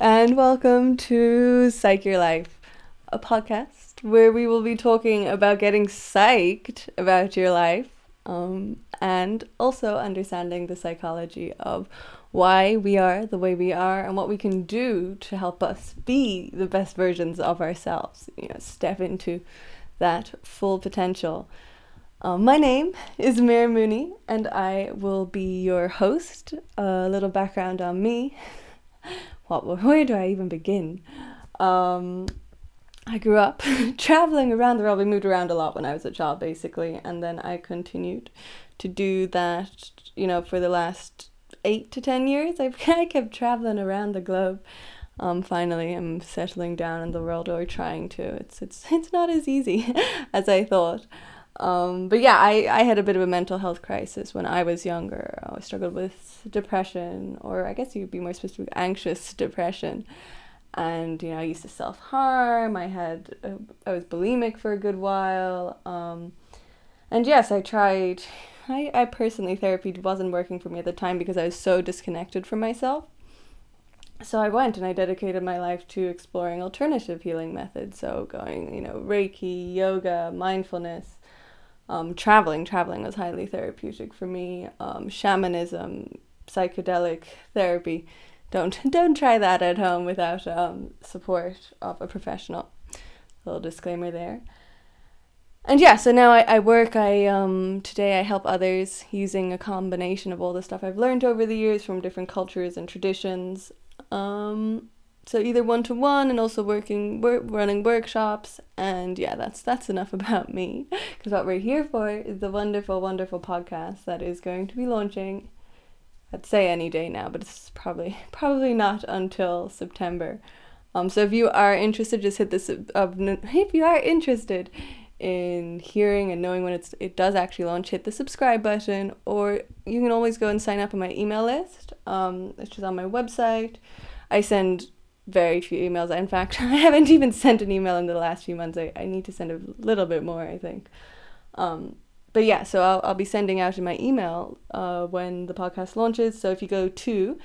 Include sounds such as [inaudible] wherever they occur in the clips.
and welcome to Psych Your Life, a podcast where we will be talking about getting psyched about your life um, and also understanding the psychology of why we are the way we are and what we can do to help us be the best versions of ourselves, you know, step into that full potential. Um, my name is Mirren Mooney, and I will be your host. A little background on me. [laughs] what? [laughs] Where do I even begin? Um, I grew up [laughs] traveling around the world. We moved around a lot when I was a child, basically, and then I continued to do that. You know, for the last eight to ten years, I've [laughs] I kept traveling around the globe. Um, finally, I'm settling down in the world, or trying to. It's it's it's not as easy as I thought. Um, but yeah, I, I had a bit of a mental health crisis when I was younger. I struggled with depression, or I guess you'd be more specific, anxious [laughs] depression. And, you know, I used to self harm. I had, uh, I was bulimic for a good while. Um, and yes, I tried, [laughs] I, I personally, therapy wasn't working for me at the time because I was so disconnected from myself. So I went and I dedicated my life to exploring alternative healing methods. So going, you know, Reiki, yoga, mindfulness, um, traveling. Traveling was highly therapeutic for me. Um, shamanism, psychedelic therapy. Don't [laughs] don't try that at home without um, support of a professional. Little disclaimer there. And yeah, so now I, I work. I um today I help others using a combination of all the stuff I've learned over the years from different cultures and traditions. Um, so either one to one and also working work, running workshops and yeah that's that's enough [laughs] about me. Because what we're here for is the wonderful wonderful podcast that is going to be launching I'd say any day now but it's probably [laughs] probably not until September. Um so if you are interested just hit this [laughs] uh, if you are interested in hearing and knowing when it's it does actually launch hit the subscribe button or you can always go and sign up on my email list. Um which is on my website. I send very few emails. In fact, [laughs] I haven't even sent an email in the last few months. I, I need to send a little bit more, I think. Um, but yeah, so I'll, I'll be sending out in my email uh, when the podcast launches. So if you go to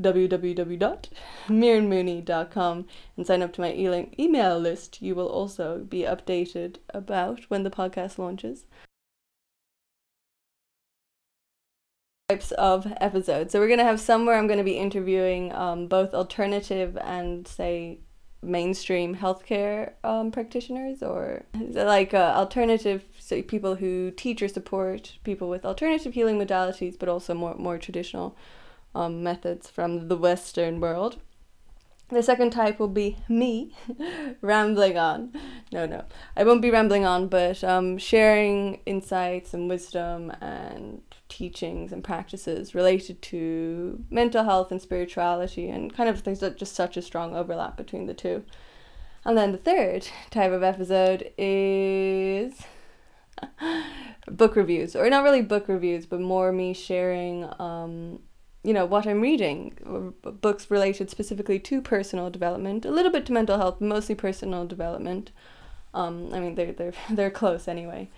www.mirrenmooney.com and sign up to my e- email list, you will also be updated about when the podcast launches. Types of episodes. So we're gonna have somewhere I'm gonna be interviewing um, both alternative and say mainstream healthcare um, practitioners or like uh, alternative so people who teach or support people with alternative healing modalities, but also more more traditional um, methods from the Western world. The second type will be me [laughs] rambling on. No, no, I won't be rambling on, but um, sharing insights and wisdom and teachings and practices related to mental health and spirituality, and kind of there's just such a strong overlap between the two. And then the third type of episode is [laughs] book reviews, or not really book reviews, but more me sharing um, you know what I'm reading, books related specifically to personal development, a little bit to mental health, mostly personal development. Um, I mean they're they're [laughs] they're close anyway,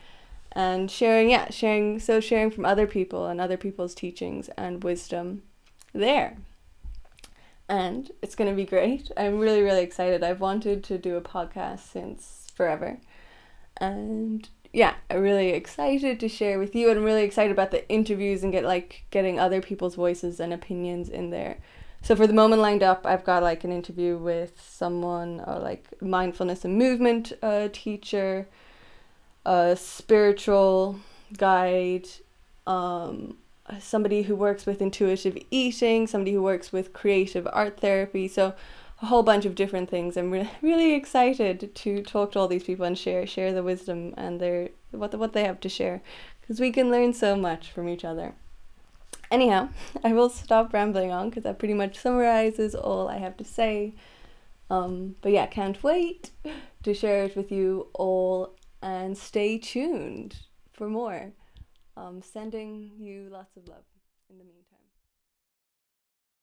and sharing yeah sharing so sharing from other people and other people's teachings and wisdom, there. And it's gonna be great. I'm really really excited. I've wanted to do a podcast since forever, and yeah, I'm really excited to share with you, and I'm really excited about the interviews and get like getting other people's voices and opinions in there. So for the moment lined up, I've got like an interview with someone or like mindfulness and movement uh, teacher, a spiritual guide, um, somebody who works with intuitive eating, somebody who works with creative art therapy. So a whole bunch of different things. I'm re- [laughs] really excited to talk to all these people and share share the wisdom and their what the, what they have to share because we can learn so much from each other. Anyhow, [laughs] I will stop rambling on because that pretty much summarizes all I have to say. Um, but yeah, can't wait [laughs] to share it with you all and stay tuned for more. Um, sending you lots of love in the meantime.